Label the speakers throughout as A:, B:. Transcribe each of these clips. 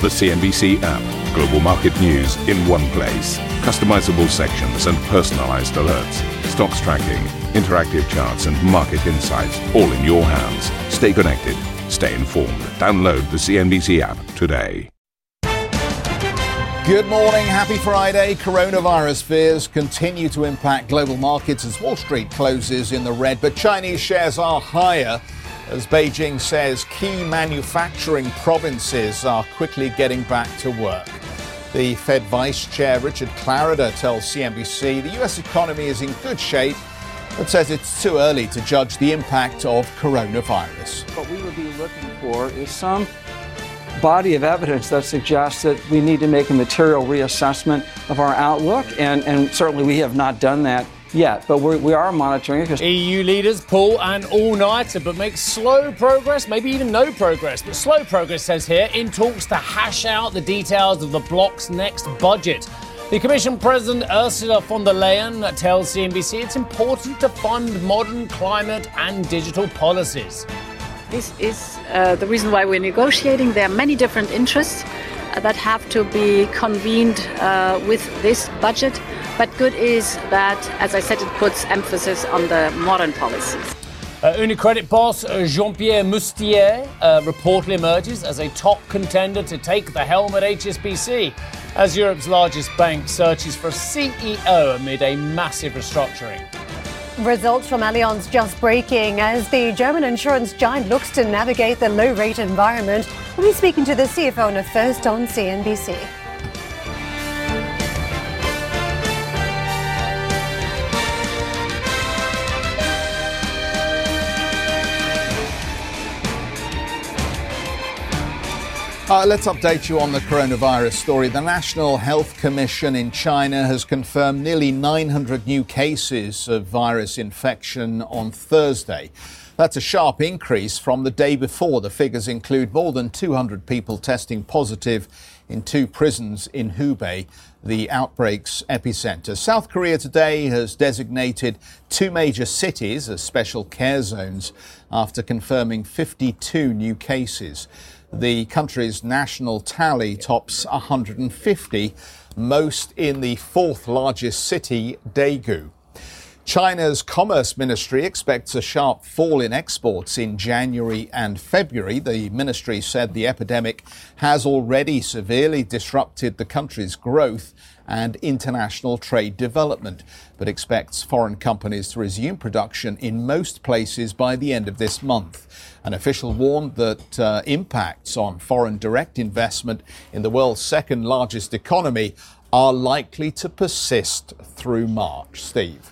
A: The CNBC app. Global market news in one place. Customizable sections and personalized alerts. Stocks tracking, interactive charts, and market insights all in your hands. Stay connected. Stay informed. Download the CNBC app today.
B: Good morning, happy Friday. Coronavirus fears continue to impact global markets as Wall Street closes in the red, but Chinese shares are higher as Beijing says key manufacturing provinces are quickly getting back to work. The Fed Vice Chair Richard Clarida tells CNBC the US economy is in good shape, but says it's too early to judge the impact of coronavirus.
C: What we would be looking for is some body of evidence that suggests that we need to make a material reassessment of our outlook, and, and certainly we have not done that yet, but we're, we are monitoring it.
D: EU leaders pull an all-nighter, but make slow progress, maybe even no progress, but slow progress, says here, in talks to hash out the details of the bloc's next budget. The Commission President Ursula von der Leyen tells CNBC it's important to fund modern climate and digital policies.
E: This is uh, the reason why we're negotiating. There are many different interests uh, that have to be convened uh, with this budget. But good is that, as I said, it puts emphasis on the modern policies.
D: Uh, Unicredit boss uh, Jean-Pierre Mustier uh, reportedly emerges as a top contender to take the helm at HSBC as Europe's largest bank searches for a CEO amid a massive restructuring.
F: Results from Allianz just breaking as the German insurance giant looks to navigate the low rate environment. We'll be speaking to the CFO in a first on CNBC.
B: Uh, let's update you on the coronavirus story. The National Health Commission in China has confirmed nearly 900 new cases of virus infection on Thursday. That's a sharp increase from the day before. The figures include more than 200 people testing positive in two prisons in Hubei, the outbreak's epicenter. South Korea today has designated two major cities as special care zones after confirming 52 new cases. The country's national tally tops 150, most in the fourth largest city, Daegu. China's Commerce Ministry expects a sharp fall in exports in January and February. The ministry said the epidemic has already severely disrupted the country's growth and international trade development, but expects foreign companies to resume production in most places by the end of this month. An official warned that uh, impacts on foreign direct investment in the world's second largest economy are likely to persist through March. Steve.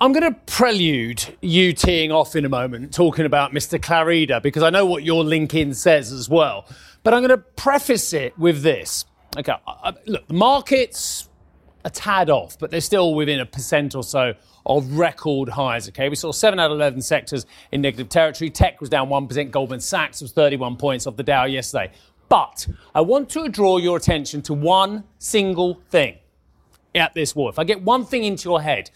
D: I'm going to prelude you teeing off in a moment, talking about Mr. Clarida, because I know what your link in says as well. But I'm going to preface it with this. Okay, look, the markets a tad off, but they're still within a percent or so of record highs. Okay, we saw seven out of 11 sectors in negative territory. Tech was down 1%. Goldman Sachs was 31 points off the Dow yesterday. But I want to draw your attention to one single thing at this war. If I get one thing into your head,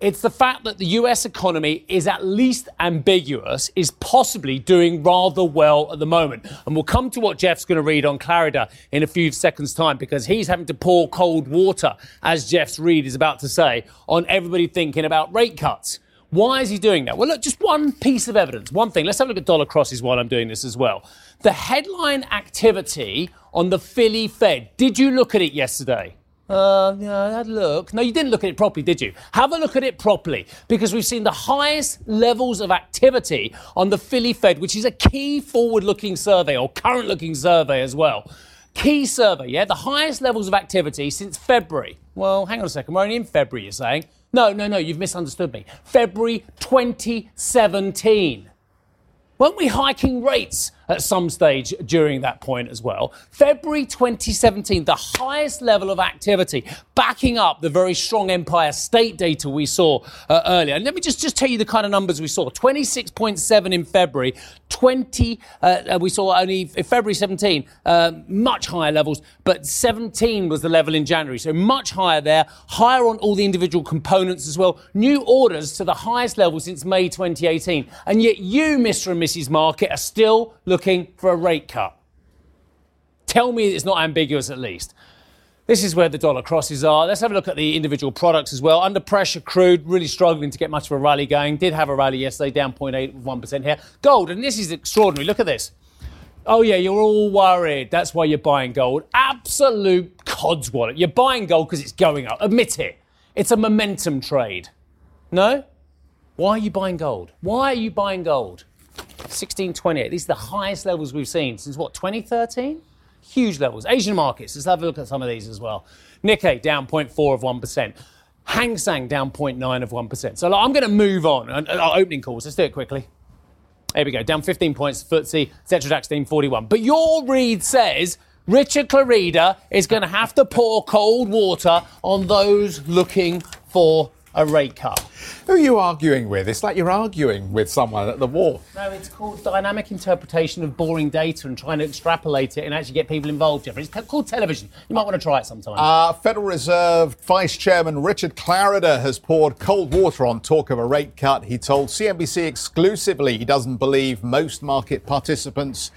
D: it's the fact that the US economy is at least ambiguous, is possibly doing rather well at the moment. And we'll come to what Geoff's going to read on Clarida in a few seconds' time because he's having to pour cold water, as Geoff's read is about to say, on everybody thinking about rate cuts. Why is he doing that? Well, look, just one piece of evidence, one thing. Let's have a look at dollar crosses while I'm doing this as well. The headline activity on the Philly Fed. Did you look at it yesterday? Uh, yeah, had a look. No, you didn't look at it properly, did you? Have a look at it properly because we've seen the highest levels of activity on the Philly Fed, which is a key forward looking survey or current looking survey as well. Key survey, yeah? The highest levels of activity since February. Well, hang on a second. We're only in February, you're saying? No, no, no, you've misunderstood me. February 2017. Weren't we hiking rates at some stage during that point as well? February 2017, the highest level of activity, backing up the very strong Empire State data we saw uh, earlier. And let me just, just tell you the kind of numbers we saw 26.7 in February, 20, uh, uh we saw only February 17, uh, much higher levels, but 17 was the level in January. So much higher there, higher on all the individual components as well. New orders to the highest level since May 2018. And yet you, Mr. and Mrs. Market, are still looking for a rate cut. Tell me it's not ambiguous at least. This is where the dollar crosses are. Let's have a look at the individual products as well. Under pressure, crude really struggling to get much of a rally going. Did have a rally yesterday, down 0.81% here. Gold, and this is extraordinary. Look at this. Oh, yeah, you're all worried. That's why you're buying gold. Absolute cod's wallet. You're buying gold because it's going up. Admit it. It's a momentum trade. No? Why are you buying gold? Why are you buying gold? 1628. These are the highest levels we've seen since what, 2013? Huge levels. Asian markets, let's have a look at some of these as well. Nikkei down 0.4 of 1%. Hang Seng down 0.9 of 1%. So like, I'm going to move on. Uh, our opening calls, let's do it quickly. There we go, down 15 points, FTSE, Xetra DAX 41. But your read says Richard Clarida is going to have to pour cold water on those looking for a rate cut.
B: Who are you arguing with? It's like you're arguing with someone at the wall.
D: No, it's called dynamic interpretation of boring data and trying to extrapolate it and actually get people involved. Jeffrey, it's called television. You might want to try it sometime.
B: Uh, Federal Reserve Vice Chairman Richard Clarida has poured cold water on talk of a rate cut. He told CNBC exclusively he doesn't believe most market participants.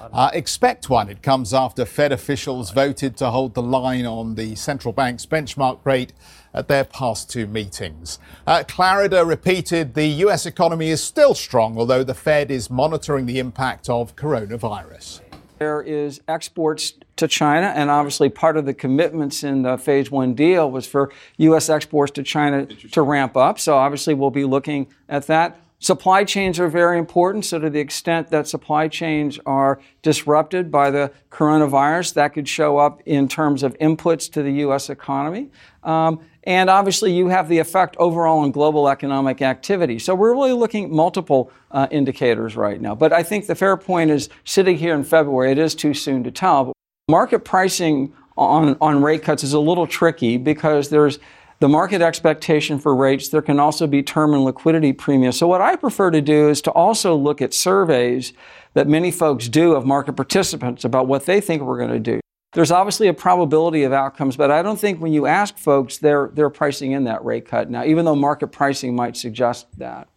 B: Uh, expect one. It comes after Fed officials voted to hold the line on the central bank's benchmark rate at their past two meetings. Uh, Clarida repeated the US economy is still strong, although the Fed is monitoring the impact of coronavirus.
C: There is exports to China, and obviously part of the commitments in the phase one deal was for U.S. exports to China to ramp up. So obviously we'll be looking at that. Supply chains are very important. So, to the extent that supply chains are disrupted by the coronavirus, that could show up in terms of inputs to the U.S. economy. Um, and obviously, you have the effect overall on global economic activity. So, we're really looking at multiple uh, indicators right now. But I think the fair point is sitting here in February, it is too soon to tell. Market pricing on, on rate cuts is a little tricky because there's the market expectation for rates. There can also be term and liquidity premium. So what I prefer to do is to also look at surveys that many folks do of market participants about what they think we're going to do. There's obviously a probability of outcomes, but I don't think when you ask folks, they're, they're pricing in that rate cut now, even though market pricing might suggest that.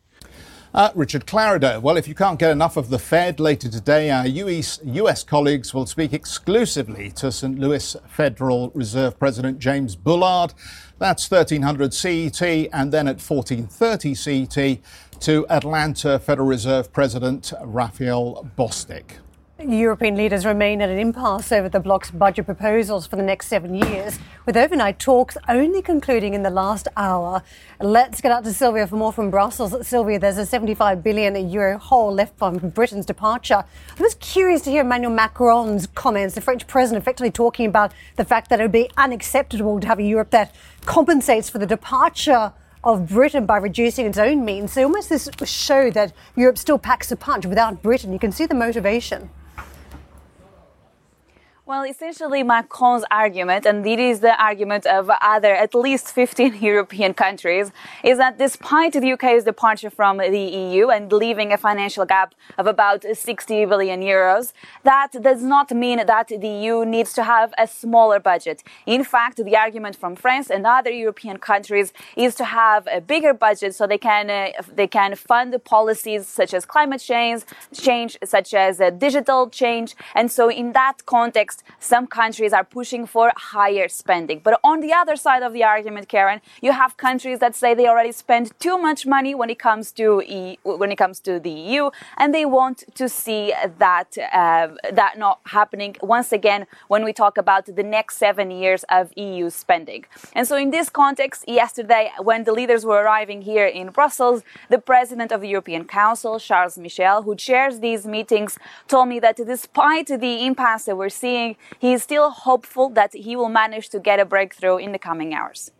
B: Uh, Richard Clarida. Well, if you can't get enough of the Fed later today, our US, US colleagues will speak exclusively to St. Louis Federal Reserve President James Bullard. That's 1300 CET, and then at 1430 CET to Atlanta Federal Reserve President Raphael Bostic.
F: European leaders remain at an impasse over the bloc's budget proposals for the next seven years, with overnight talks only concluding in the last hour. Let's get out to Sylvia for more from Brussels. Sylvia, there's a 75 billion euro hole left from Britain's departure. I was curious to hear Emmanuel Macron's comments, the French president effectively talking about the fact that it would be unacceptable to have a Europe that compensates for the departure of Britain by reducing its own means. So almost this show that Europe still packs a punch without Britain. You can see the motivation.
G: Well, essentially, Macron's argument, and it is the argument of other, at least 15 European countries, is that despite the UK's departure from the EU and leaving a financial gap of about 60 billion euros, that does not mean that the EU needs to have a smaller budget. In fact, the argument from France and other European countries is to have a bigger budget so they can uh, they can fund policies such as climate change, change such as uh, digital change, and so in that context some countries are pushing for higher spending. But on the other side of the argument, Karen, you have countries that say they already spend too much money when it comes to e- when it comes to the EU, and they want to see that uh, that not happening once again when we talk about the next seven years of EU spending. And so, in this context, yesterday when the leaders were arriving here in Brussels, the president of the European Council, Charles Michel, who chairs these meetings, told me that despite the impasse that we're seeing he is still hopeful that he will manage to get a breakthrough in the coming hours.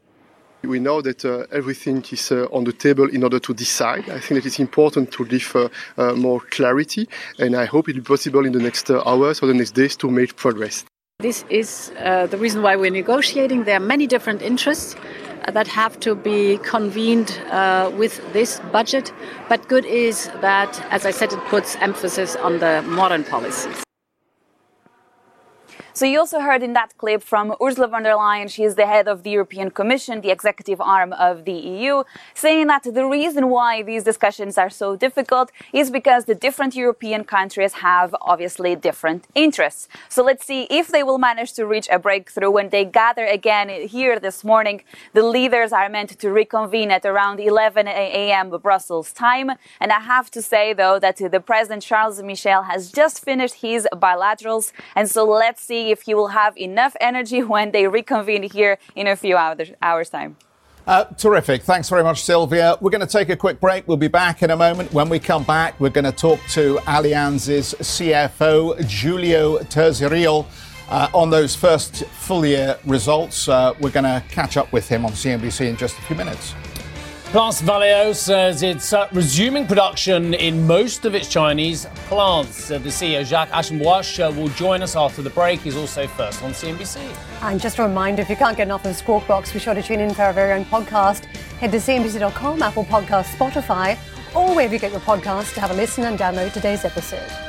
H: We know that uh, everything is uh, on the table in order to decide. I think that it's important to give uh, uh more clarity, and I hope it will be possible in the next uh, hours or the next days to make progress.
E: This is uh, the reason why we're negotiating. There are many different interests that have to be convened with this budget, but good is that, as I said, it puts emphasis on the modern policies.
G: So you also heard in that clip from Ursula von der Leyen, she is the head of the European Commission, the executive arm of the EU, saying that the reason why these discussions are so difficult is because the different European countries have obviously different interests. So let's see if they will manage to reach a breakthrough when they gather again here this morning. The leaders are meant to reconvene at around 11 a.m. Brussels time. And I have to say, though, that the President Charles Michel has just finished his bilaterals. And so let's see if he will have enough energy when they reconvene here in a few hours, hours time.
B: Uh, terrific. Thanks very much, Sylvia. We're going to take a quick break. We'll be back in a moment. When we come back, we're going to talk to Allianz's CFO, Giulio Terzariol, uh, on those first full year results. Uh, we're going to catch up with him on CNBC in just a few minutes.
D: Plus, Valeo says it's uh, resuming production in most of its Chinese plants. Uh, the CEO, Jacques Aschenbroich, uh, will join us after the break. He's also first on CNBC.
F: And just a reminder if you can't get enough of Squawk Box, be sure to tune in for our very own podcast. Head to CNBC.com, Apple Podcasts, Spotify, or wherever you get your podcasts to have a listen and download today's episode.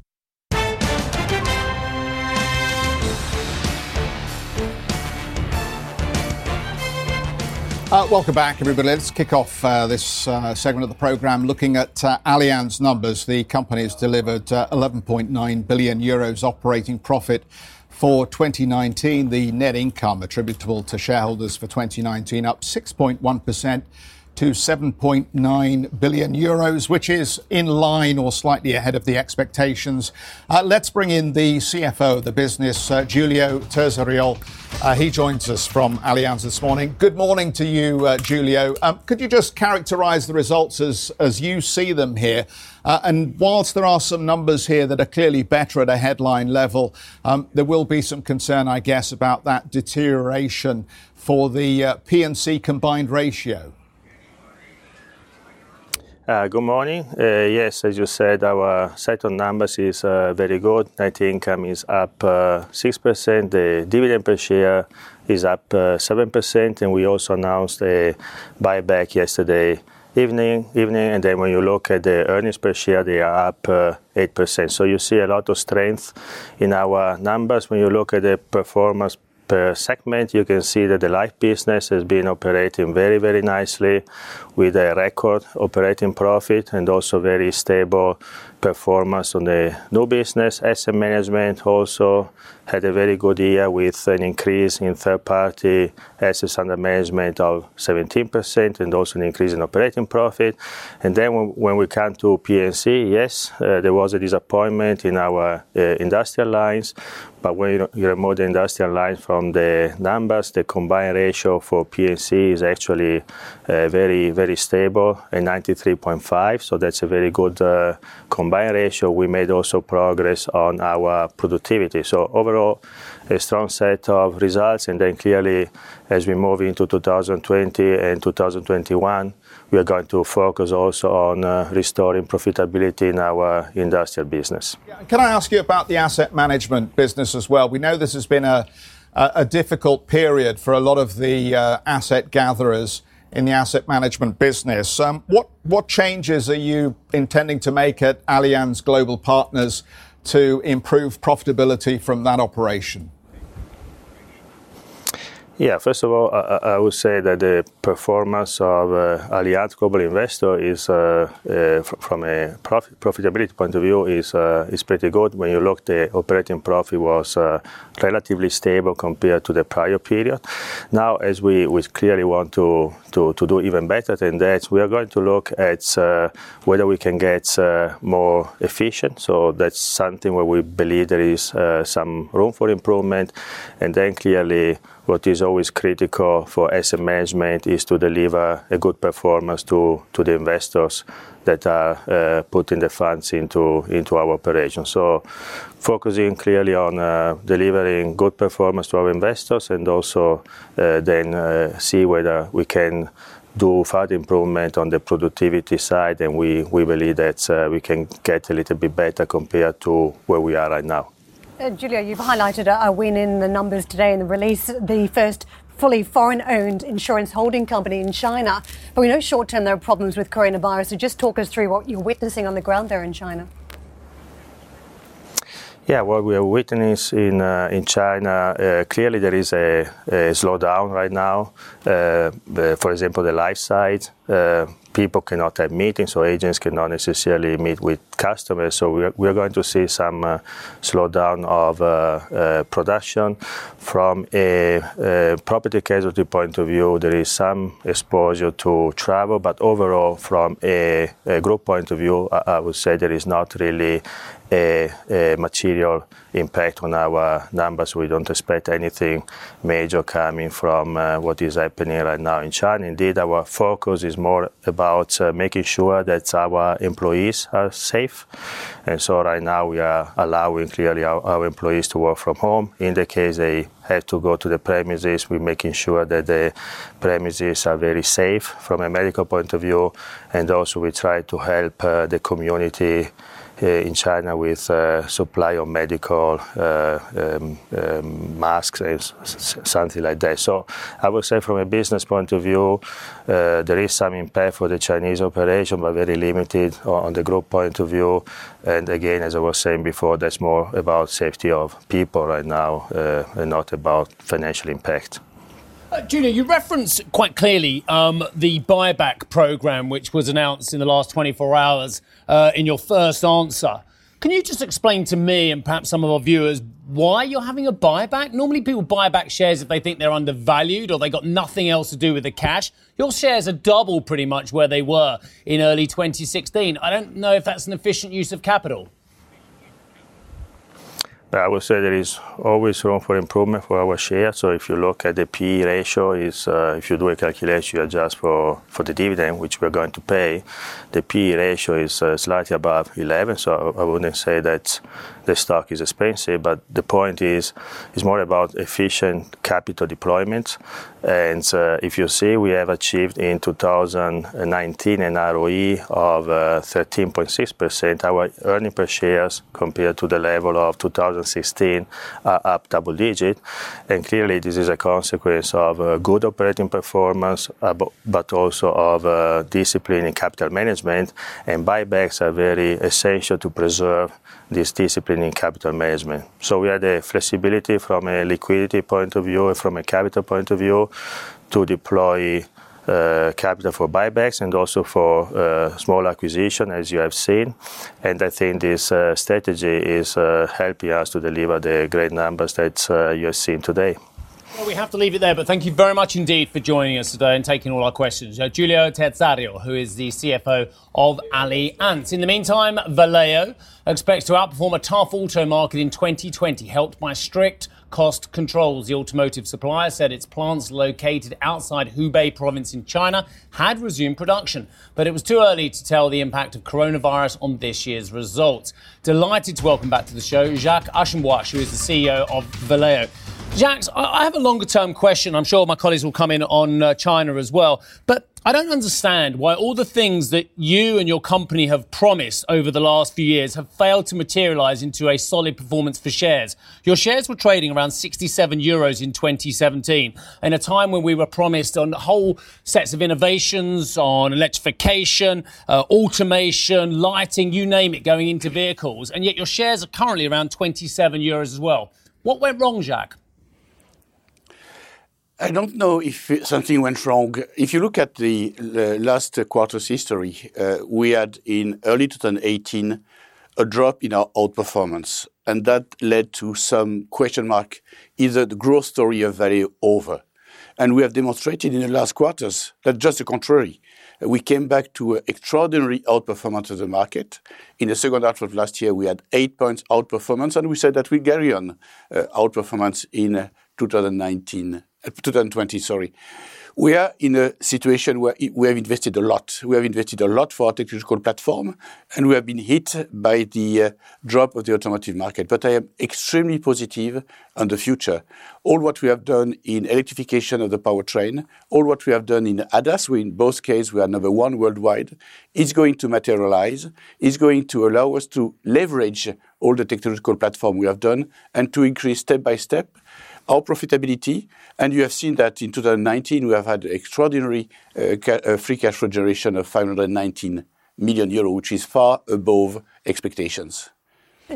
B: Uh, welcome back, everybody. Let's kick off uh, this uh, segment of the program looking at uh, Allianz numbers. The company has delivered 11.9 uh, billion euros operating profit for 2019. The net income attributable to shareholders for 2019 up 6.1 percent to 7.9 billion euros, which is in line or slightly ahead of the expectations. Uh, let's bring in the CFO of the business, uh, Giulio Terzariol. Uh, he joins us from Allianz this morning. Good morning to you, uh, Giulio. Um, could you just characterize the results as, as you see them here? Uh, and whilst there are some numbers here that are clearly better at a headline level, um, there will be some concern, I guess, about that deterioration for the uh, combined ratio.
I: Uh, good morning. Uh, yes, as you said, our set of numbers is uh, very good. Net income is up 6%. The dividend per share is up 7%. And we also announced a buyback yesterday evening, and then when you look at the earnings per share, they are up uh, 8%. So you see a lot of strength in our numbers. When you look at the performance per segment, you can see that the life business has been operating very, very nicely with a record operating profit and also very stable performance on the new business. Asset management also had a very good year with an increase in third-party assets under management of 17% and also an increase in operating profit. And then when we come to P&C, yes, uh, there was a disappointment in our uh, industrial lines, but when you remove the industrial lines from the numbers, the combined ratio for P&C is actually uh, very, very stable at 93.5. So that's a very good combined ratio. We made also progress on our productivity. So overall, a strong set of results. And then clearly, as we move into 2020 and 2021, we are going to focus also on uh, restoring profitability in our industrial business.
B: Can I ask you about the asset management business as well? We know this has been a, difficult period for a lot of the uh, asset gatherers in the asset management business. Um, what changes are you intending to make at Allianz Global Partners to improve profitability from that operation?
I: Yeah, first of all, I, I would say that the performance of uh, Allianz Global Investor is, uh, uh, from a profit, profitability point of view, is uh, is pretty good. When you look, the operating profit was uh, relatively stable compared to the prior period. Now, as we, we clearly want to, to, to do even better than that, we are going to look at uh, whether we can get more efficient. So that's something where we believe there is some room for improvement, and then clearly what is always critical for asset management is to deliver a good performance to, the investors that are uh, putting the funds into into our operation. So, focusing clearly on uh, delivering good performance to our investors, and also uh, then see whether we can do further improvement on the productivity side, and we, we believe that we can get a little bit better compared to where we are right now.
F: Uh, Giulio, you've highlighted a, a win in the numbers today in the release, the first fully foreign owned insurance holding company in China. But we know short term there are problems with coronavirus. So just talk us through what you're witnessing on the ground there in China.
I: Yeah, what we are witnessing in uh, in China, uh, clearly there is a, a slowdown right now. Uh, for example, the life side, uh, people cannot have meetings, so agents cannot necessarily meet with customers. So we're, we're going to see some uh, slowdown of uh, production. From a, a, property casualty point of view, there is some exposure to travel, but overall, from a, a group point of view, I, I would say there is not really a, material impact on our numbers. We don't expect anything major coming from uh, what is happening right now in China. Indeed, our focus is more about uh, making sure that our employees are safe. And so right now we are allowing clearly our, employees to work from home. In the case they have to go to the premises, we're making sure that the premises are very safe from a medical point of view. And also we try to help uh, the community in China with uh, supply of medical uh, um, um, masks and something like that. So I would say from a business point of view, there is some impact for the Chinese operation, but very limited on the group point of view. And again, as I was saying before, that's more about safety of people right now and not about financial impact.
D: Uh, Giulio, you reference quite clearly um, the buyback program, which was announced in the last 24 hours uh, in your first answer. Can you just explain to me and perhaps some of our viewers why you're having a buyback? Normally, people buy back shares if they think they're undervalued or they got nothing else to do with the cash. Your shares are double pretty much where they were in early 2016. I don't know if that's an efficient use of capital.
I: I would say there is always room for improvement for our share. So if you look at the PE ratio, is uh, if you do a calculation, you adjust for, for the dividend which we're going to pay, the PE ratio is uh, slightly above 11. So I wouldn't say that the stock is expensive, but the point is is more about efficient capital deployment. And uh, if you see, we have achieved in 2019 an ROE of 13.6%. Uh, Our earning per shares compared to the level of 2016 are up double digit. And clearly, this is a consequence of uh, good operating performance, uh, but also of uh, discipline in capital management. And buybacks are very essential to preserve this discipline in capital management. So we had the flexibility from a liquidity point of view and from a capital point of view to deploy capital for buybacks and also for uh, small acquisition, as you have seen. And I think this uh, strategy is uh, helping us to deliver the great numbers that uh, you have seen today.
D: Well, we have to leave it there, but thank you very much indeed for joining us today and taking all our questions. Uh, Giulio Terzariol, who is the CFO of Allianz. In the meantime, Valeo expects to outperform a tough auto market in 2020, helped by strict cost controls. The automotive supplier said its plants located outside Hubei province in China had resumed production, but it was too early to tell the impact of coronavirus on this year's results. Delighted to welcome back to the show Jacques Aschenbroich, who is the CEO of Valeo. Jacques, I have a longer term question. I'm sure my colleagues will come in on uh, China as well. But I don't understand why all the things that you and your company have promised over the last few years have failed to materialize into a solid performance for shares. Your shares were trading around 67 euros in 2017, in a time when we were promised on whole sets of innovations on electrification, uh, automation, lighting, you name it, going into vehicles. And yet your shares are currently around 27 euros as well. What went wrong, Jacques?
J: I don't know if something went wrong. If you look at the, last quarter's history, uh, we had in early 2018 a drop in our outperformance, and that led to some question mark: either the growth story of Valeo over, and we have demonstrated in the last quarters that just the contrary. We came back to extraordinary outperformance of the market. In the second half of last year, we had eight points outperformance, and we said that we carry on uh, outperformance in uh, 2019 2020, sorry. We are in a situation where we have invested a lot. We have invested a lot for our technological platform, and we have been hit by the uh, drop of the automotive market. But I am extremely positive on the future. All what we have done in electrification of the powertrain, all what we have done in ADAS, we in both cases we are number one worldwide, is going to materialize, is going to allow us to leverage all the technological platform we have done and to increase step by step our profitability. And you have seen that in 2019, we have had extraordinary uh, uh, free cash flow generation of 519 million euro, which is far above expectations.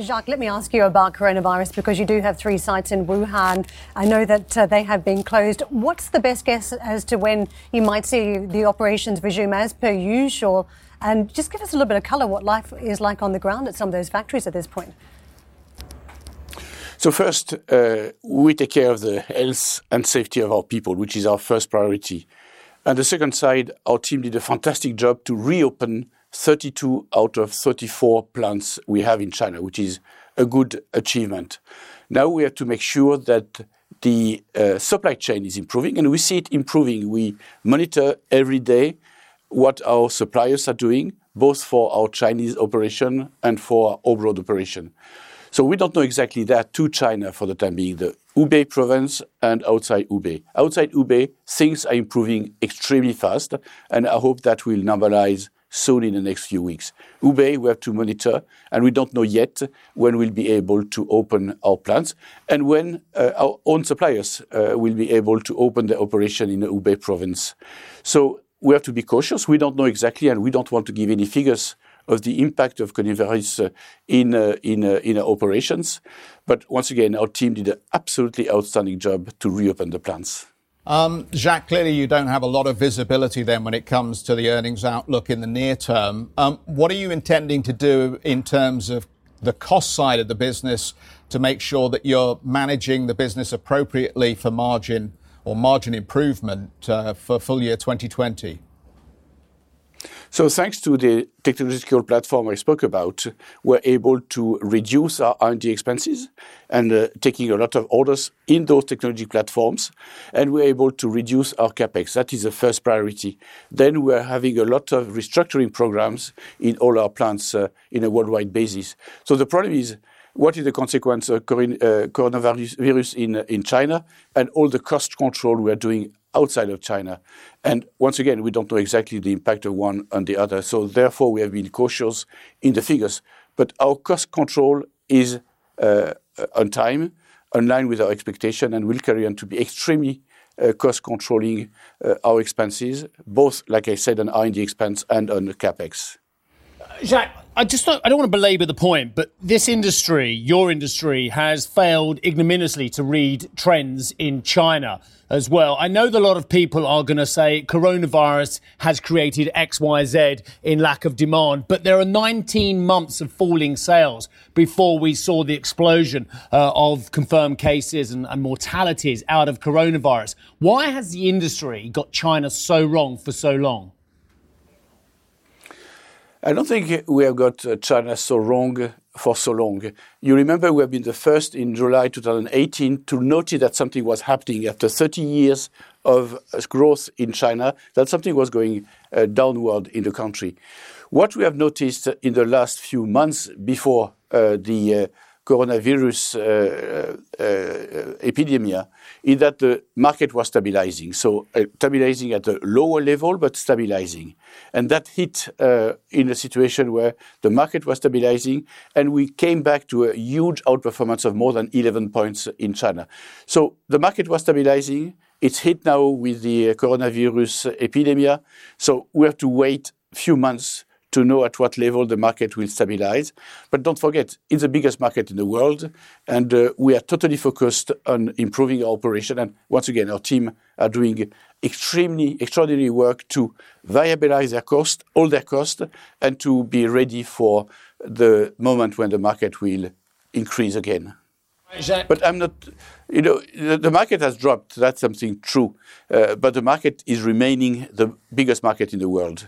F: Jacques, let me ask you about coronavirus because you do have three sites in Wuhan. I know that uh, they have been closed. What's the best guess as to when you might see the operations resume as per usual? And just give us a little bit of colour what life is like on the ground at some of those factories at this point.
J: So first, uh, we take care of the health and safety of our people, which is our first priority. And the second side, our team did a fantastic job to reopen 32 out of 34 plants we have in China, which is a good achievement. Now we have to make sure that the uh, supply chain is improving, and we see it improving. We monitor every day what our suppliers are doing, both for our Chinese operation and for our abroad operation. So we don't know exactly that to China for the time being, the Hubei province and outside Hubei. Outside Hubei, things are improving extremely fast, and I hope that will normalize soon in the next few weeks. Hubei, we have to monitor, and we don't know yet when we'll be able to open our plants and when uh, our own suppliers uh, will be able to open the operation in the Hubei province. So we have to be cautious. We don't know exactly, and we don't want to give any figures of the impact of coronavirus uh, in, uh, in, uh, in our operations. But once again, our team did an absolutely outstanding job to reopen the plants.
B: Um, Jacques, clearly you don't have a lot of visibility then when it comes to the earnings outlook in the near term. Um, what are you intending to do in terms of the cost side of the business to make sure that you're managing the business appropriately for margin or margin improvement uh, for full year 2020?
J: So thanks to the technological platform I spoke about, we're able to reduce our R&D expenses and uh, taking a lot of orders in those technology platforms, and we're able to reduce our capex. That is the first priority. Then we're having a lot of restructuring programs in all our plants uh, in a worldwide basis. So the problem is what is the consequence of uh, coronavirus in China and all the cost control we are doing outside of China. And once again, we don't know exactly the impact of one on the other. So therefore, we have been cautious in the figures. But our cost control is uh, on time, in line with our expectation, and will carry on to be extremely uh, cost controlling uh, our expenses, both, like I said, on R&D expense and on capex.
D: Jacques, I just don't, I don't want to belabor the point, but this industry, your industry, has failed ignominiously to read trends in China as well. I know that a lot of people are going to say coronavirus has created X, Y, Z in lack of demand, but there are 19 months of falling sales before we saw the explosion uh, of confirmed cases and, and mortalities out of coronavirus. Why has the industry got China so wrong for so long?
J: I don't think we have got uh, China so wrong for so long. You remember we have been the first in July 2018 to notice that something was happening after 30 years of uh, growth in China, that something was going uh, downward in the country. What we have noticed in the last few months before uh, the uh, coronavirus uh, uh, epidemic is that the market was stabilizing. So uh, stabilizing at a lower level, but stabilizing. And that hit uh, in a situation where the market was stabilizing and we came back to a huge outperformance of more than 11 points in China. So the market was stabilizing. It's hit now with the coronavirus epidemic. So we have to wait a few months to know at what level the market will stabilize. But don't forget, it's the biggest market in the world, and uh, we are totally focused on improving our operation. And once again, our team are doing extremely extraordinary work to variabilize their cost, all their cost, and to be ready for the moment when the market will increase again. But I'm not, you know, the, market has dropped. That's something true. Uh, but the market is remaining the biggest market in the world.